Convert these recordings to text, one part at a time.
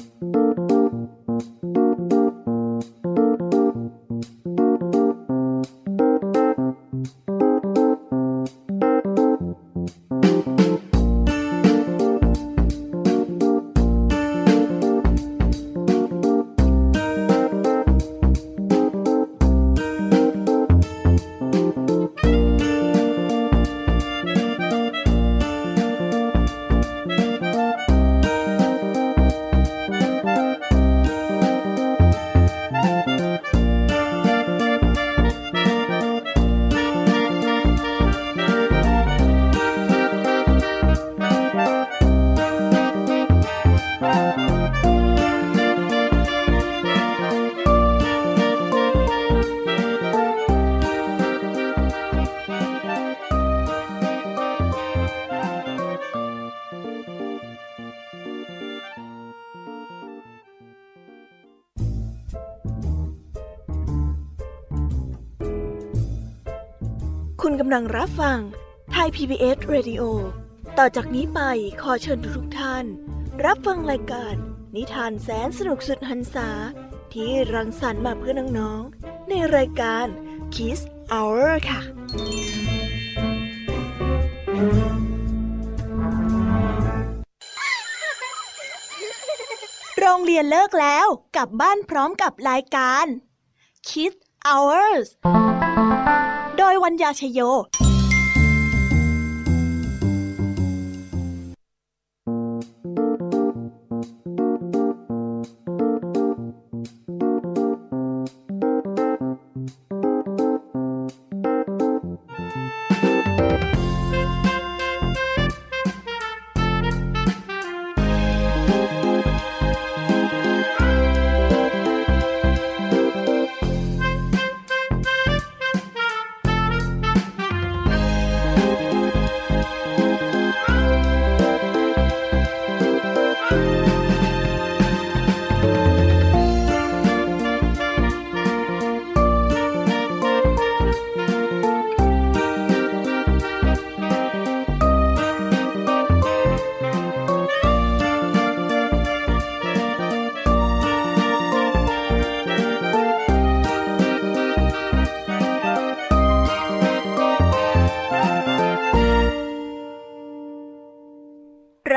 ำ ฟังไทย PBS Radio ต่อจากนี้ไปขอเชิญทุกท่าน รับฟังรายการ นิทานแสนสนุกสุดหันษาที่รังสรรค์มาเพื่อน้องๆ ในรายการ Kiss Hour ค่ะ โรงเรียนเลิกแล้วกลับบ้านพร้อมกับรายการ Kids Hours โดยวัญญาชยโย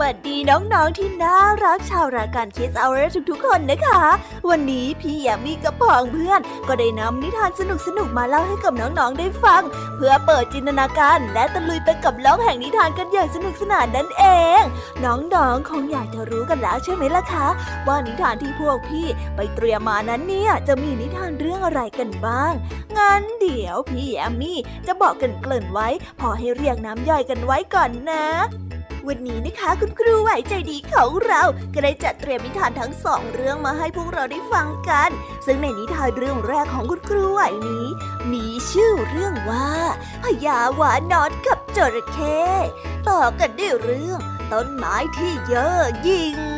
วัสดีน้องๆที่น่ารักชาวรายการคิสเอาเรทุกๆ คนนะคะ วันนี้พี่แยมมี่กับพองเพื่อน ก็ได้นำนิทานสนุกๆมาเล่าให้กับน้องๆได้ฟัง เพื่อเปิดจินตนาการและตะลุยไปกับโลกแห่งนิทานกันอย่างสนุกสนานนั่นเอง น้องๆคงอยากจะรู้กันแล้วใช่ไหมล่ะคะ ว่านิทานที่พวกพี่ไปเตรียมมานั้นเนี่ยจะมีนิทานเรื่องอะไรกันบ้างงั้นเดี๋ยวพี่แยมมี่จะบอกกันเกริ่นไว้ พอให้เรียกน้ำย่อยกันไว้ก่อนนะ วันนี้นะคะคุณครูไหวใจดีของเราก็ได้จัดเตรียมนิทานทั้งสองเรื่องมาให้พวกเราได้ฟังกัน ซึ่งในนิทานเรื่องแรกของคุณครูไหวนี้ มีชื่อเรื่องว่าพญาหวานนอนกับจระเข้ต่อกันด้วยเรื่อง ต้นไม้ที่เยอะยิ่ง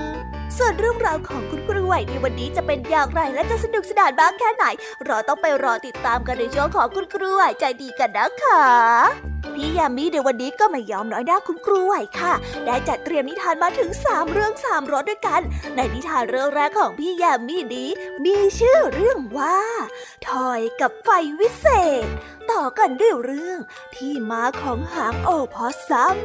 ส่วนเรื่องราวของคุณครูไหวในวันนี้จะเป็นอย่างไรและจะสนุกสนานบ้างแค่ไหนเราต้องไปรอติดตามกันในช่วงของคุณครูไหวใจดีกันนะคะพี่ยามีในวันนี้ก็ไม่ยอมน้อยหน้าคุณครูไหวค่ะ ได้จัดเตรียมนิทานมาถึง 3 เรื่อง 3รสด้วยกัน ในนิทานเรื่องแรกของพี่ยามีนี้ มีชื่อเรื่องว่าทอยกับไฟวิเศษ ต่อกันด้วยเรื่องที่มาของหางโอพอซัม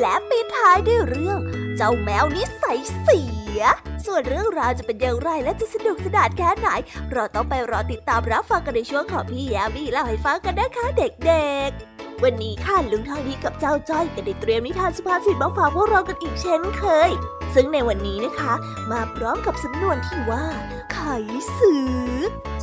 และปิดท้ายด้วยเรื่อง เจ้าแมวนิสัยเสีย ย ส่วนเรื่องราวจะเป็นอย่างไรและจะสนุกสนานแค่ไหน เราต้องไปรอติดตามรับฟังกันในช่วงของพี่ยามีเล่าให้ฟังกันนะคะเด็กๆ วันนี้ค่ะลุงทองดีกับเจ้าจ้อยก็ได้เตรียมนิทานสุภาษิตมาฝากพวกเรากันอีกเช่นเคย ซึ่งในวันนี้นะคะ มาพร้อมกับสำนวนที่ว่า ไขสือ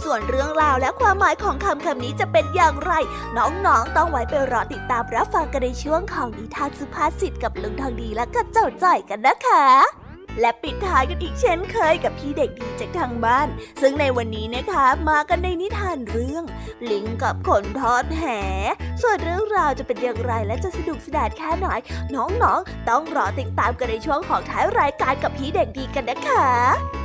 ส่วนเรื่องราวและความหมายของคำคำนี้จะเป็นอย่างไร น้องๆ ต้องไว้ไปรอติดตามรับฟังกันในช่วงของนิทานสุภาษิตกับลุงทองดีและก็เจ้าจ้อยกันนะคะ และปิดท้ายกันอีกเช่นเคยกับพี่เด็กดีจากทางบ้าน ซึ่งในวันนี้นะคะมากันในนิทานเรื่อง ลิงกับขนทอดแห ส่วนเรื่องราวจะเป็นอย่างไรและจะสนุกสนานแค่ไหนน้องๆ ต้องรอติดตามกันในช่วงของท้ายรายการกับพี่เด็กดีกันนะคะ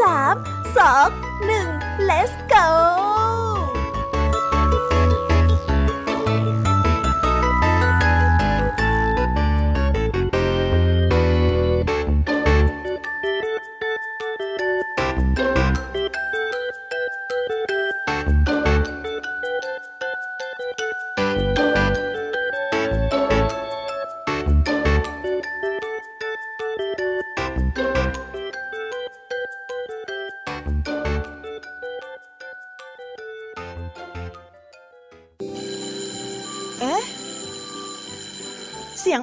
สามสองหนึ่ง let's go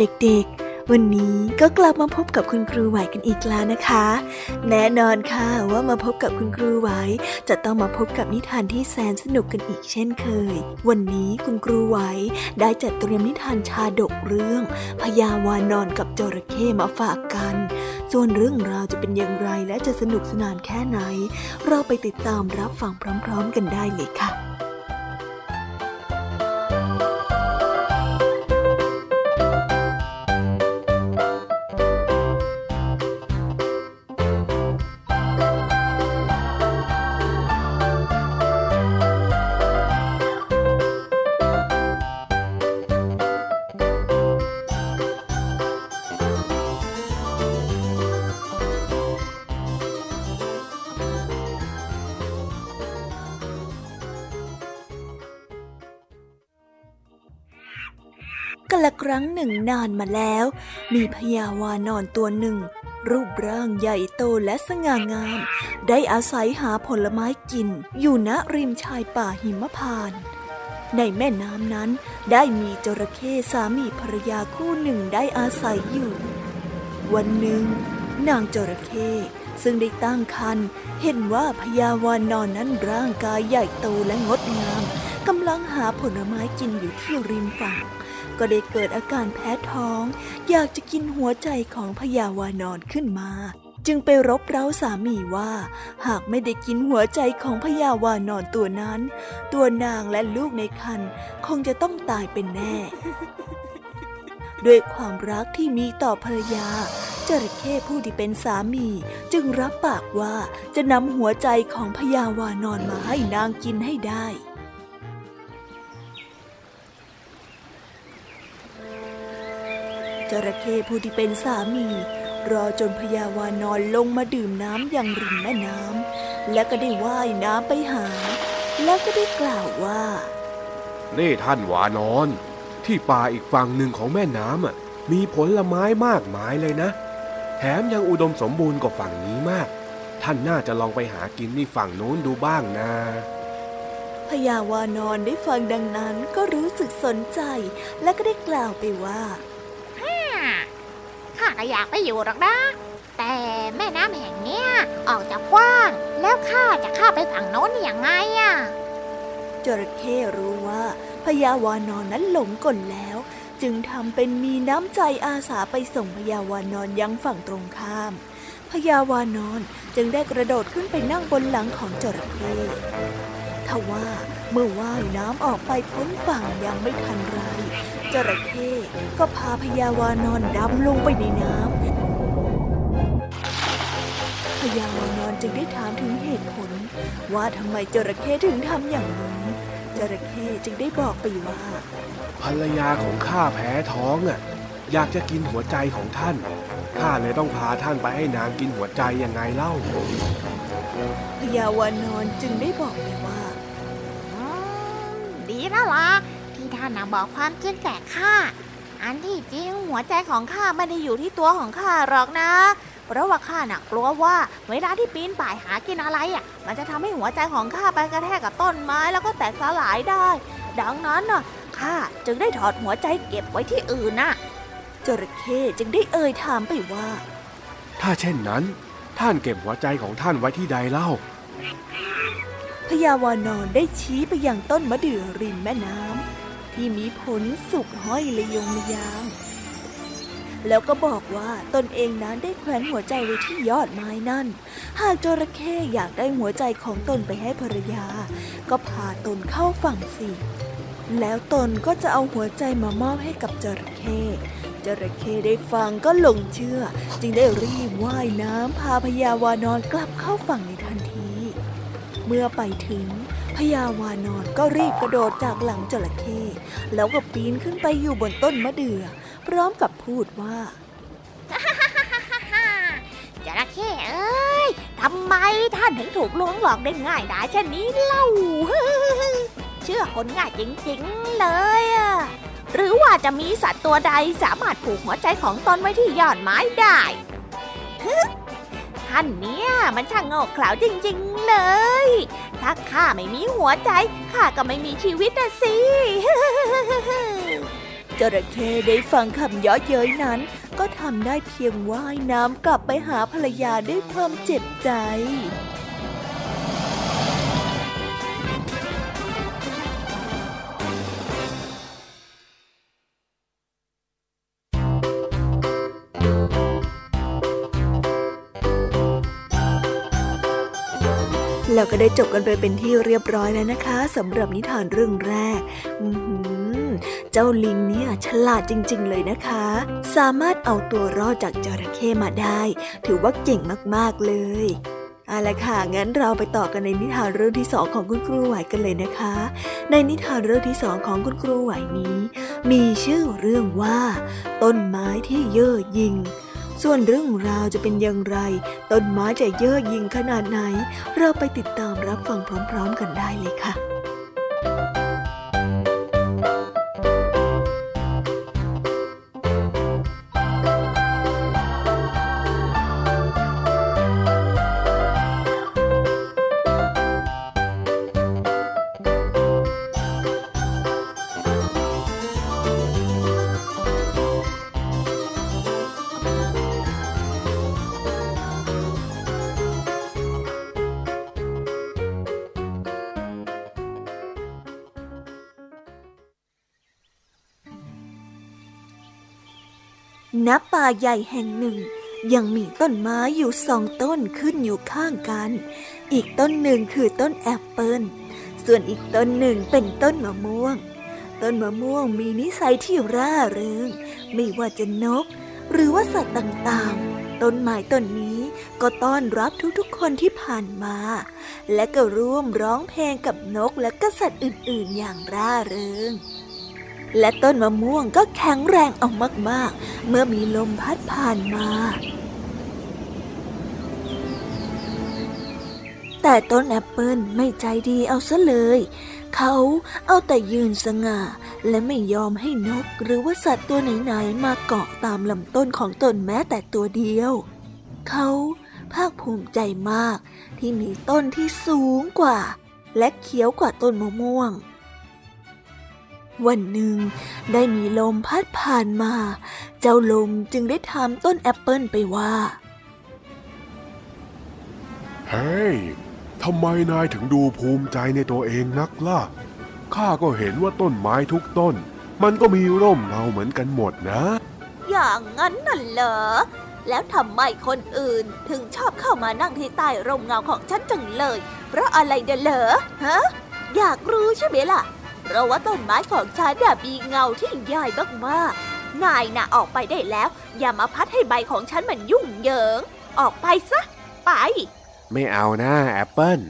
เด็กๆ วันนี้ก็กลับมาพบกับคุณครูไหวกันอีกแล้วนะคะ แน่นอนค่ะว่ามาพบกับคุณครูไหว จะต้องมาพบกับนิทานที่แสนสนุกกันอีกเช่นเคย วันนี้คุณครูไหวได้จัดเตรียมนิทานชาดกเรื่องพญาวานอนกับจระเข้มาฝากกัน ส่วนเรื่องราวจะเป็นอย่างไรและจะสนุกสนานแค่ไหน เราไปติดตามรับฟังพร้อม ๆ กันได้เลยค่ะ รั้งหนึ่งนานมาแล้ว มีพญาวานอนตัวหนึ่ง รูปร่างใหญ่โตและสง่างาม ได้อาศัยหาผลไม้กิน อยู่ณริมชายป่าหิมพานในแม่น้ำนั้นได้มีจระเข้สามีภรรยาคู่หนึ่งได้อาศัยอยู่ วันหนึ่ง นางจระเข้ซึ่งได้ตั้งครรภ์เห็นว่าพญาวานอนนั้นร่างกายใหญ่โตและงดงาม กำลังหาผลไม้กินอยู่ที่ริมฝั่ง ก็ได้เกิดอาการแพ้ท้อง อยากจะกินหัวใจของพญาวานอนขึ้นมา จึงไปรบเร้าสามีว่า หากไม่ได้กินหัวใจของพญาวานอนตัวนั้น ตัวนางและลูกในครรภ์คงจะต้องตายเป็นแน่ ด้วยความรักที่มีต่อภรรยาจระเข้ผู้ที่เป็นสามีจึงรับปากว่าจะนำหัวใจของพญาวานอนมาให้นางกินให้ได้ จระเข้ผู้ที่เป็นสามี รอจนพญาวานอนลงมาดื่มน้ำอย่างริมแม่น้ำและก็ได้ว่ายน้ำไปหา แล้วก็ได้กล่าวว่า นี่ท่านวานอน ที่ป่าอีกฝั่งหนึ่งของแม่น้ำอะมีผลไม้มากมายเลยนะ แถมยังอุดมสมบูรณ์กว่าฝั่งนี้มาก ท่านน่าจะลองไปหากินที่ฝั่งโน้นดูบ้างนะพญาวานอนได้ฟังดังนั้นก็รู้สึกสนใจและก็ได้กล่าวไปว่า ข้าก็อยากไปอยู่หรอกนะ แต่แม่น้ำแห่งเนี้ยออกจากกว้าง แล้วข้าจะข้าไปฝั่งโน้นอยังไงอะจระเข้รู้ว่าพญาวานอนนั้นหลงกลแล้ว จึงทำเป็นมีน้ำใจอาสาไปส่งพญาวานอนยังฝั่งตรงข้ามพญาวานอนจึงได้กระโดดขึ้นไปนั่งบนหลังของจระเข้ทว่าเมื่อว่ายน้ำออกไปพ้นฝั่งยังไม่ทันไร จระเข้ก็พาพญาวานอนดำลงไปในน้ำพญาวานอนจึงได้ถามถึงเหตุผล ว่าทำไมจระเข้ถึงทำอย่างนั้นจระเข้จึงได้บอกไปว่า ภรรยาของข้าแพ้ท้องอะ อยากจะกินหัวใจของท่านข้าเลยต้องพาท่านไปให้นางกินหัวใจยังไงเล่าพญาวานอนจึงได้บอกไปว่าอืมดีแล้วล่ะ ที่ท่านนะบอกความจริงแก่ข้า อันที่จริงหัวใจของข้าไม่ได้อยู่ที่ตัวของข้าหรอกนะ เพราะว่าข้าน่ะกลัวว่าเวลาที่ปีนป่ายหากินอะไรอะ มันจะทำให้หัวใจของข้าไปกระแทกกับต้นไม้แล้วก็แตกสลายได้ ดังนั้นน่ะข้าจึงได้ถอดหัวใจเก็บไว้ที่อื่นน่ะ จระเข้จึงได้เอ่ยถามไปว่า ถ้าเช่นนั้น ท่านเก็บหัวใจของท่านไว้ที่ใดเล่าพญาวานอนได้ชี้ไปยังต้นมะเดื่อริมแม่น้ำ ที่มีผลสุกห้อยระยงระยาง แล้วก็บอกว่าตนเองนั้นได้แขวนหัวใจไว้ที่ยอดไม้นั่น หากจระเข้อยากได้หัวใจของตนไปให้ภรรยา ก็พาตนเข้าฝั่งสิแล้วตนก็จะเอาหัวใจมามอบให้กับจระเข้จระเข้ได้ฟังก็หลงเชื่อ จึงได้รีบว่ายน้ำพาพญาวานอนกลับเข้าฝั่งในทันที เมื่อไปถึง ญาวานอนก็รีบกระโดดจากหลังจระเข้แล้วก็ปีนขึ้นไปอยู่บนต้นมะเดื่อ พร้อมกับพูดว่าจระเข้เอ้ยทำไมท่านถึงถูกลวงหลอกได้ง่ายดายเช่นนี้เล่า เชื่อคนง่ายจริงๆเลยอะหรือว่าจะมีสัตว์ตัวใดสามารถผูกหัวใจของตนไว้ที่ยอดไม้ได้ท่านเนี่ยมันช่างโง่เขลาจริง ๆ เลย ถ้าข้าไม่มีหัวใจข้าก็ไม่มีชีวิตนะสิจระเข้ได้ฟังคำเย้อเย้ยนั้น ก็ทำได้เพียงว่ายน้ำกลับไปหาภรรยาด้วยความเจ็บใจ เราก็ได้จบกันไปเป็นที่เรียบร้อยแล้วนะคะสำหรับนิทานเรื่องแรกเจ้าลิงเนี่ยฉลาดจริง ๆ เลยนะคะ สามารถเอาตัวรอดจากจระเข้มาได้ ถือว่าเก่งมากๆเลยเอาละค่ะ งั้นเราไปต่อกันในนิทานเรื่องที่สองของคุณครูไหวกันเลยนะคะ ในนิทานเรื่องที่สองของคุณครูไหวนี้ มีชื่อเรื่องว่า ต้นไม้ที่เย่อหยิ่ง ส่วนเรื่องราวจะเป็นอย่างไร ต้นไม้จะเยอะยิ่งขนาดไหน เราไปติดตามรับฟังพร้อมๆกันได้เลยค่ะ ณป่าใหญ่แห่งหนึ่ง ยังมีต้นไม้อยู่สองต้นขึ้นอยู่ข้างกัน อีกต้นหนึ่งคือต้นแอปเปิลส่วนอีกต้นหนึ่งเป็นต้นมะม่วง ต้นมะม่วงมีนิสัยที่ร่าเริง ไม่ว่าจะนก หรือว่าสัตว์ต่างๆ ต้นไม้ต้นนี้ก็ต้อนรับทุกๆคนที่ผ่านมา และก็ร่วมร้องเพลงกับนกและก็สัตว์อื่นๆอย่างร่าเริง และต้นมะม่วงก็แข็งแรงเอามากๆ เมื่อมีลมพัดผ่านมา แต่ต้นแอปเปิลไม่ใจดีเอาซะเลย เขาเอาแต่ยืนสง่า และไม่ยอมให้นกหรือว่าสัตว์ตัวไหนๆมาเกาะตามลำต้นของตนแม้แต่ตัวเดียว เขาภาคภูมิใจมากที่มีต้นที่สูงกว่า และเขียวกว่าต้นมะม่วง วันหนึ่ง ได้มีลมพัดผ่านมา เจ้าลมจึงได้ถามต้นแอปเปิลไปว่า เฮ้ย ทำไมนายถึงดูภูมิใจในตัวเองนักล่ะ ข้าก็เห็นว่าต้นไม้ทุกต้น มันก็มีร่มเงาเหมือนกันหมดนะ อย่างนั้นน่ะเหรอ แล้วทำไมคนอื่นถึงชอบเข้ามานั่งที่ใต้ร่มเงาของฉันจังเลย เพราะอะไรเดเหรอ ฮะ อยากรู้ใช่ไหมล่ะ เพราะว่าต้นไม้ของฉันน่ะมีเงาที่ใหญ่มากๆ นายน่ะออกไปได้แล้ว อย่ามาพัดให้ใบของฉันมันยุ่งเหยิง ออกไปซะ ไป ไม่เอานะแอปเปิล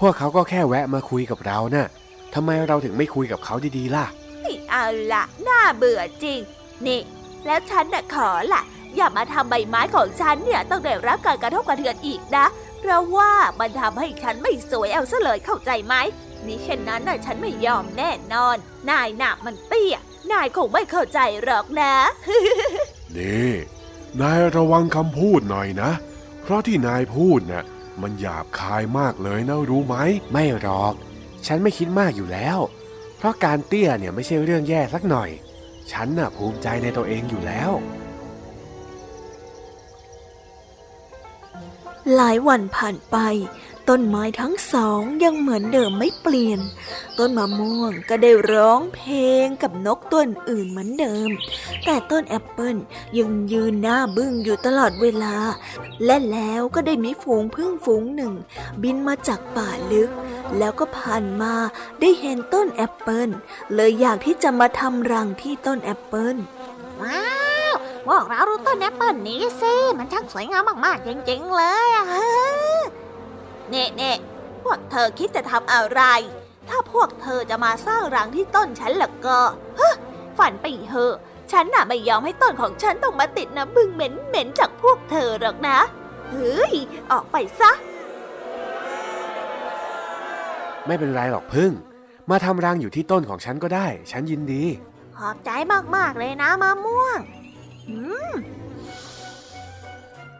พวกเขาก็แค่แวะมาคุยกับเรานะ่ะทำไมเราถึงไม่คุยกับเขาดีๆล่ะไม่เอาละน่าเบื่อจริง นี่ แล้วฉันน่ะขอละอย่ามาทำใบไม้ของฉันเนี่ยต้องได้รับการกระทบกระเทือนอีกนะ เพราะว่ามันทำให้ฉันไม่สวยเอาซะเลยเข้าใจไหม นี่เช่นนั้นน่ะฉันไม่ยอมแน่นอน นายน่ะมันเตี้ย นายคงไม่เข้าใจหรอกนะนี่นายระวังคำพูดหน่อยนะ เพราะที่นายพูดน่ะมันหยาบคายมากเลยนะรู้ไหม ไม่หรอก ฉันไม่คิดมากอยู่แล้ว เพราะการเตี้ยเนี่ยไม่ใช่เรื่องแย่สักหน่อย ฉันน่ะภูมิใจในตัวเองอยู่แล้ว หลายวันผ่านไป ต้นไม้ทั้งสองยังเหมือนเดิมไม่เปลี่ยน ต้นมะม่วงก็ได้ร้องเพลงกับนกตัวอื่นเหมือนเดิม แต่ต้นแอปเปิลยังยืนหน้าบึ้งอยู่ตลอดเวลา และแล้วก็ได้มีฝูงพึ่งฝูงหนึ่ง บินมาจากป่าลึก แล้วก็ผ่านมาได้เห็นต้นแอปเปิลเลยอยากที่จะมาทำรังที่ต้นแอปเปิลว้าวพวกเราดูต้นแอปเปิลนี้สิ มันช่างสวยงามมาก ๆ จริง ๆ เลยอะ นี่นี่พวกเธอคิดจะทำอะไร ถ้าพวกเธอจะมาสร้างรังที่ต้นฉันล่ะก็ฮะฝันไปเถอะ ฉันน่ะไม่ยอมให้ต้นของฉันต้องมาติดน้ำผึ้งเหม็นๆจากพวกเธอหรอกนะ เฮ้ย ออกไปซะ ไม่เป็นไรหรอกพึ่ง มาทำรังอยู่ที่ต้นของฉันก็ได้ ฉันยินดี ขอบใจมากๆเลยนะมะม่วง อืม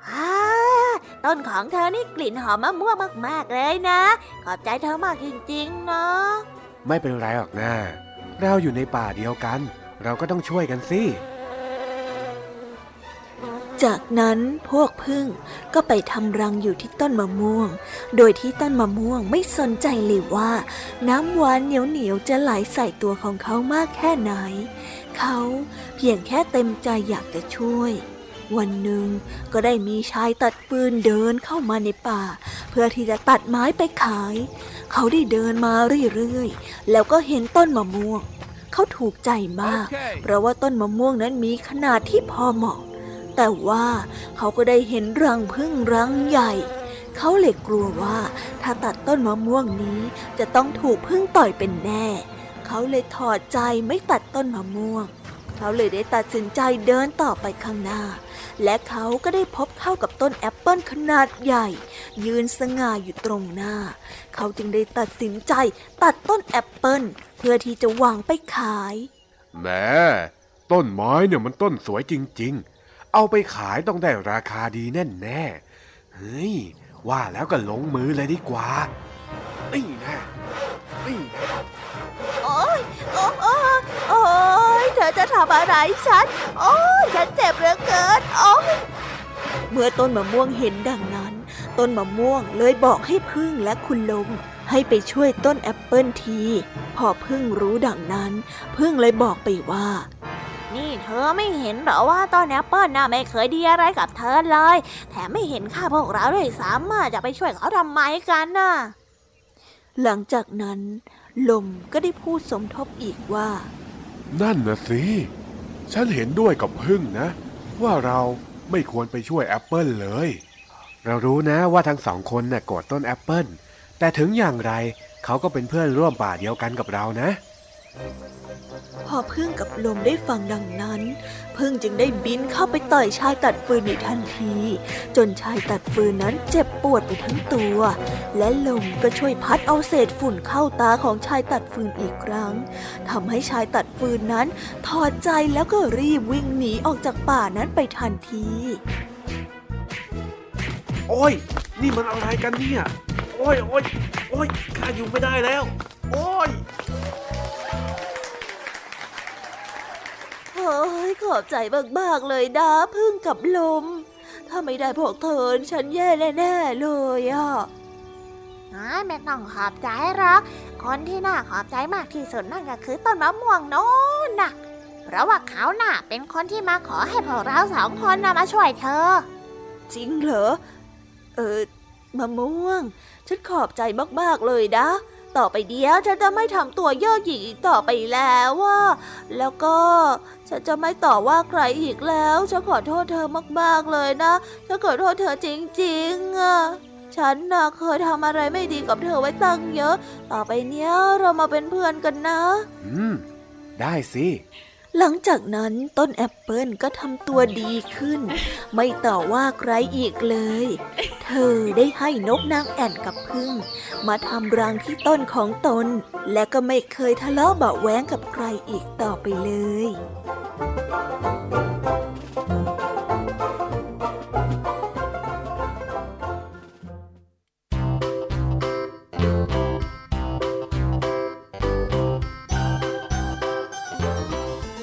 อ่า ต้นของเธอนี่กลิ่นหอมมะม่วงมากๆเลยนะ ขอบใจเธอมากจริงๆเนาะไม่เป็นไรหรอกนะเราอยู่ในป่าเดียวกัน เราก็ต้องช่วยกันสิจากนั้นพวกพึ่งก็ไปทำรังอยู่ที่ต้นมะม่วง โดยที่ต้นมะม่วงไม่สนใจเลยว่า น้ำหวานเหนียวๆจะไหลใส่ตัวของเขามากแค่ไหน เขาเพียงแค่เต็มใจอยากจะช่วย วันหนึ่งก็ได้มีชายตัดปืนเดินเข้ามาในป่า เพื่อที่จะตัดไม้ไปขาย เขาได้เดินมาเรื่อยๆ แล้วก็เห็นต้นมะม่วง เขาถูกใจมากเพราะว่าต้นมะม่วงนั้นมีขนาดที่พอเหมาะ แต่ว่าเขาก็ได้เห็นรังพึ่งรังใหญ่ เขาเลยกลัวว่าถ้าตัดต้นมะม่วงนี้จะต้องถูกพึ่งต่อยเป็นแน่ เขาเลยถอดใจไม่ตัดต้นมะม่วงเขาเลยได้ตัดสินใจเดินต่อไปข้างหน้า และเขาก็ได้พบเข้ากับต้นแอปเปิลขนาดใหญ่ ยืนสง่าอยู่ตรงหน้า เขาจึงได้ตัดสินใจตัดต้นแอปเปิลเพื่อที่จะวางไปขายแหม่ต้นไม้เนี่ยมันต้นสวยจริง ๆ เอาไปขายต้องได้ราคาดีแน่แน่ๆเฮ้ยว่าแล้วก็ลงมือเลยดีกว่านี่นะนี่นะ โอ๊ยโอ๊ยโอ๊ยโอ๊ยเธอจะทำอะไรฉัน โอ๊ยฉันเจ็บเหลือเกิน โอ๊ยเมื่อต้นมะม่วงเห็นดังนั้น ต้นมะม่วงเลยบอกให้ผึ้งและคุณลมให้ไปช่วยต้นแอปเปิลที พอผึ้งรู้ดังนั้น ผึ้งเลยบอกไปว่า นี่เธอไม่เห็นหรอว่าต้นแอปเปิลน่ะไม่เคยดีอะไรกับเธอเลย แถมไม่เห็นค่าพวกเราด้วยซ้ำจะไปช่วยเขาทำไมกันน่ะหลังจากนั้น ลมก็ได้พูดสมทบอีกว่า นั่นนะสิ ฉันเห็นด้วยกับผึ้งนะ ว่าเราไม่ควรไปช่วยแอปเปิลเลย เรารู้นะว่าทั้งสองคนน่ะโกรธต้นแอปเปิลแต่ถึงอย่างไรเขาก็เป็นเพื่อนร่วมป่าเดียวกันกับเรานะ พอผึ้งกับลมได้ฟังดังนั้น ผึ้งจึงได้บินเข้าไปต่อยชายตัดฟืนในทันที จนชายตัดฟืนนั้นเจ็บปวดไปทั้งตัว และลมก็ช่วยพัดเอาเศษฝุ่นเข้าตาของชายตัดฟืนอีกครั้งทำให้ชายตัดฟืนนั้นถอดใจแล้วก็รีบวิ่งหนีออกจากป่านั้นไปทันที โอ้ย นี่มันอะไรกันเนี่ย โอ้ยโอ้ยโอ้ยข้าอยู่ไม่ได้แล้ว โอ้ย เฮ้ยขอบใจมากๆเลยนะพึ่งกับลม ถ้าไม่ได้พวกเธอฉันแย่แน่ๆเลยอะอ้ายไม่ต้องขอบใจหรอก คนที่น่าขอบใจมากที่สุดนั่นก็คือต้นมะม่วงโน้นน่ะ เพราะว่าเขาน่ะเป็นคนที่มาขอให้พวกเราสองคนน่ะมาช่วยเธอ จริงเหรอ เออมะม่วง ฉันขอบใจมากๆเลยนะ ต่อไปเดียวฉันจะไม่ทำตัวเย่อหยิ่งอีกต่อไปแล้วว่า แล้วก็ฉันจะไม่ต่อว่าใครอีกแล้ว ฉันขอโทษเธอมากๆเลยนะ ฉันขอโทษเธอจริงๆอะฉันน่ะเคยทำอะไรไม่ดีกับเธอไว้ตั้งเยอะ ต่อไปเนี้ยเรามาเป็นเพื่อนกันนะ อืม ได้สิ หลังจากนั้นต้นแอปเปิลก็ทำตัวดีขึ้น ไม่ต่อว่าใครอีกเลย เธอได้ให้นกนางแอ่นกับพึ่ง มาทำรังที่ต้นของตน และก็ไม่เคยทะเลาะเบาะแว้งกับใครอีกต่อไปเลย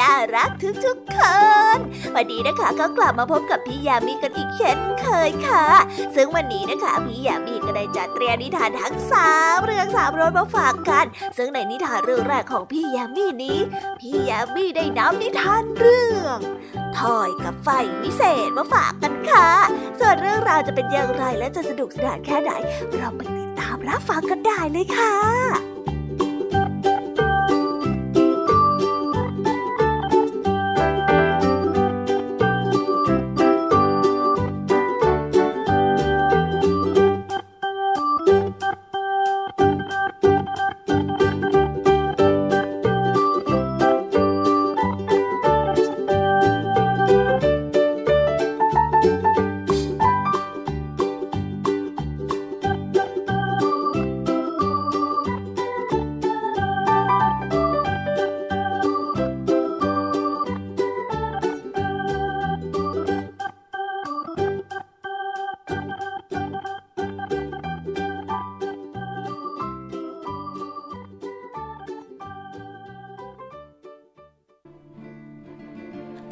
น้องๆที่น่ารักทุกๆคนวันนี้นะคะก็กลับมาพบกับพี่ยามีกันอีกเช่นเคยค่ะ ซึ่งวันนี้นะคะพี่ยามีก็ได้จัดเตรียมนิทานทั้งสามเรื่องสามรสมาฝากกัน ซึ่งในนิทานเรื่องแรกของพี่ยามีนี้ พี่ยามีได้นำนิทานเรื่องทอยกับไฟวิเศษมาฝากกันค่ะ ส่วนเรื่องราวจะเป็นอย่างไรและจะสนุกสนานแค่ไหน เราไปติดตามรับฟังกันได้เลยค่ะ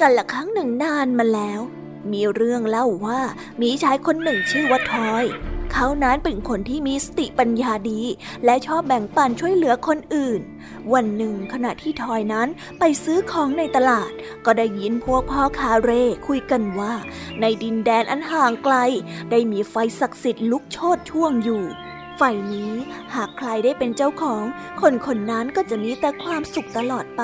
กันละครั้งหนึ่งนานมาแล้ว มีเรื่องเล่าว่ามีชายคนหนึ่งชื่อว่าทอย เขานั้นเป็นคนที่มีสติปัญญาดี และชอบแบ่งปันช่วยเหลือคนอื่น วันหนึ่งขณะที่ทอยนั้นไปซื้อของในตลาด ก็ได้ยินพวกพ่อคาเร่คุยกันว่า ในดินแดนอันห่างไกล ได้มีไฟศักดิ์สิทธิ์ลุกโชนช่วงอยู่ ไฟนี้ หากใครได้เป็นเจ้าของ คนคนนั้นก็จะมีแต่ความสุขตลอดไป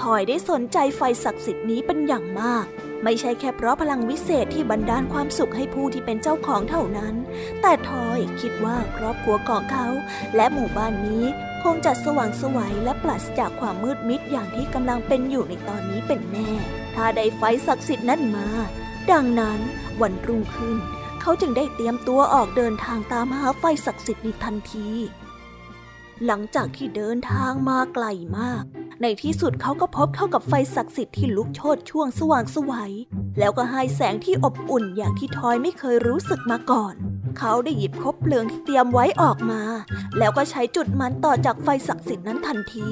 ทอยได้สนใจไฟศักดิ์สิทธิ์นี้เป็นอย่างมาก ไม่ใช่แค่เพราะพลังวิเศษที่บันดาลความสุขให้ผู้ที่เป็นเจ้าของเท่านั้น แต่ทอยคิดว่าครอบครัวของเขา และหมู่บ้านนี้คงจะสว่างสวัยและปราศจากความมืดมิดอย่างที่กำลังเป็นอยู่ในตอนนี้เป็นแน่ ถ้าได้ไฟศักดิ์สิทธิ์นั้นมา ดังนั้นวันรุ่งขึ้น เขาจึงได้เตรียมตัวออกเดินทางตามหาไฟศักดิ์สิทธิ์ในทันที หลังจากที่เดินทางมาไกลมาก ในที่สุดเขาก็พบเข้ากับไฟศักดิ์สิทธิ์ที่ลุกโชนช่วงสว่างสวัย แล้วก็ให้แสงที่อบอุ่นอย่างที่ทอยไม่เคยรู้สึกมาก่อน เขาได้หยิบคบเพลิงที่เตรียมไว้ออกมา แล้วก็ใช้จุดมันต่อจากไฟศักดิ์สิทธิ์นั้นทันที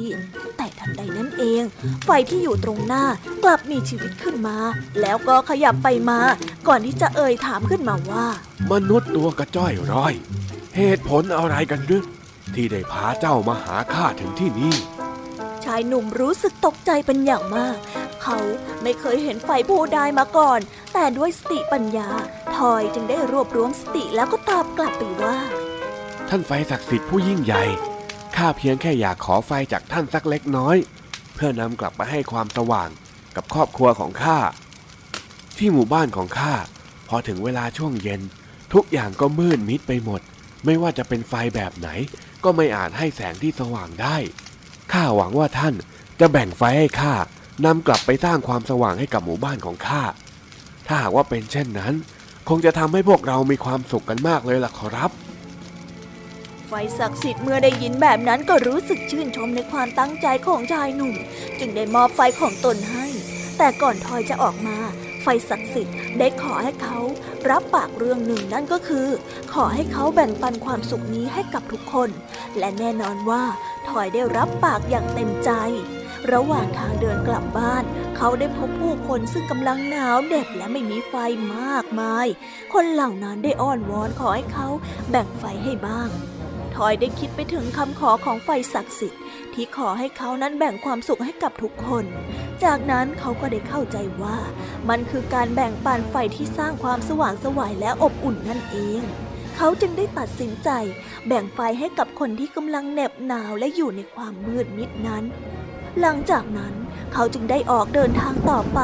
แต่ทันใดนั้นเอง ไฟที่อยู่ตรงหน้ากลับมีชีวิตขึ้นมา แล้วก็ขยับไปมา ก่อนที่จะเอ่ยถามขึ้นมาว่า มนุษย์ตัวกระจ้อยร้อย เหตุผลอะไรกันหรือที่ได้พาเจ้ามาหาข้าถึงที่นี่ ชายหนุ่มรู้สึกตกใจเป็นอย่างมาก เขาไม่เคยเห็นไฟผู้ใดมาก่อน แต่ด้วยสติปัญญาทอยจึงได้รวบรวมสติแล้วก็ตอบกลับไปว่า ท่านไฟศักดิ์สิทธิ์ผู้ยิ่งใหญ่ ข้าเพียงแค่อยากขอไฟจากท่านสักเล็กน้อย เพื่อนำกลับไปให้ความสว่างกับครอบครัวของข้า ที่หมู่บ้านของข้าพอถึงเวลาช่วงเย็น ทุกอย่างก็มืดมิดไปหมด ไม่ว่าจะเป็นไฟแบบไหน ก็ไม่อาจให้แสงที่สว่างได้ ข้าหวังว่าท่านจะแบ่งไฟให้ข้านำกลับไปสร้างความสว่างให้กับหมู่บ้านของข้า ถ้าหากว่าเป็นเช่นนั้น คงจะทำให้พวกเรามีความสุขกันมากเลยล่ะขอรับ ไฟศักดิ์สิทธิ์เมื่อได้ยินแบบนั้นก็รู้สึกชื่นชมในความตั้งใจของชายหนุ่ม จึงได้มอบไฟของตนให้ แต่ก่อนทอยจะออกมา ไฟศักดิ์สิทธิ์ได้ขอให้เขารับปากเรื่องหนึ่งนั่นก็คือ ขอให้เขาแบ่งปันความสุขนี้ให้กับทุกคน และแน่นอนว่า ทอยได้รับปากอย่างเต็มใจ ระหว่างทางเดินกลับบ้าน เขาได้พบผู้คนซึ่งกำลังหนาวเหน็บและไม่มีไฟมากมาย คนเหล่านั้นได้อ้อนวอนขอให้เขาแบ่งไฟให้บ้างทอยได้คิดไปถึงคำขอของไฟศักดิ์สิทธิ์ที่ขอให้เขานั้นแบ่งความสุขให้กับทุกคน จากนั้นเขาก็ได้เข้าใจว่า มันคือการแบ่งปันไฟที่สร้างความสว่างสวยและอบอุ่นนั่นเอง เขาจึงได้ตัดสินใจ แบ่งไฟให้กับคนที่กำลังเหน็บหนาวและอยู่ในความมืดมิดนั้น หลังจากนั้นเขาจึงได้ออกเดินทางต่อไป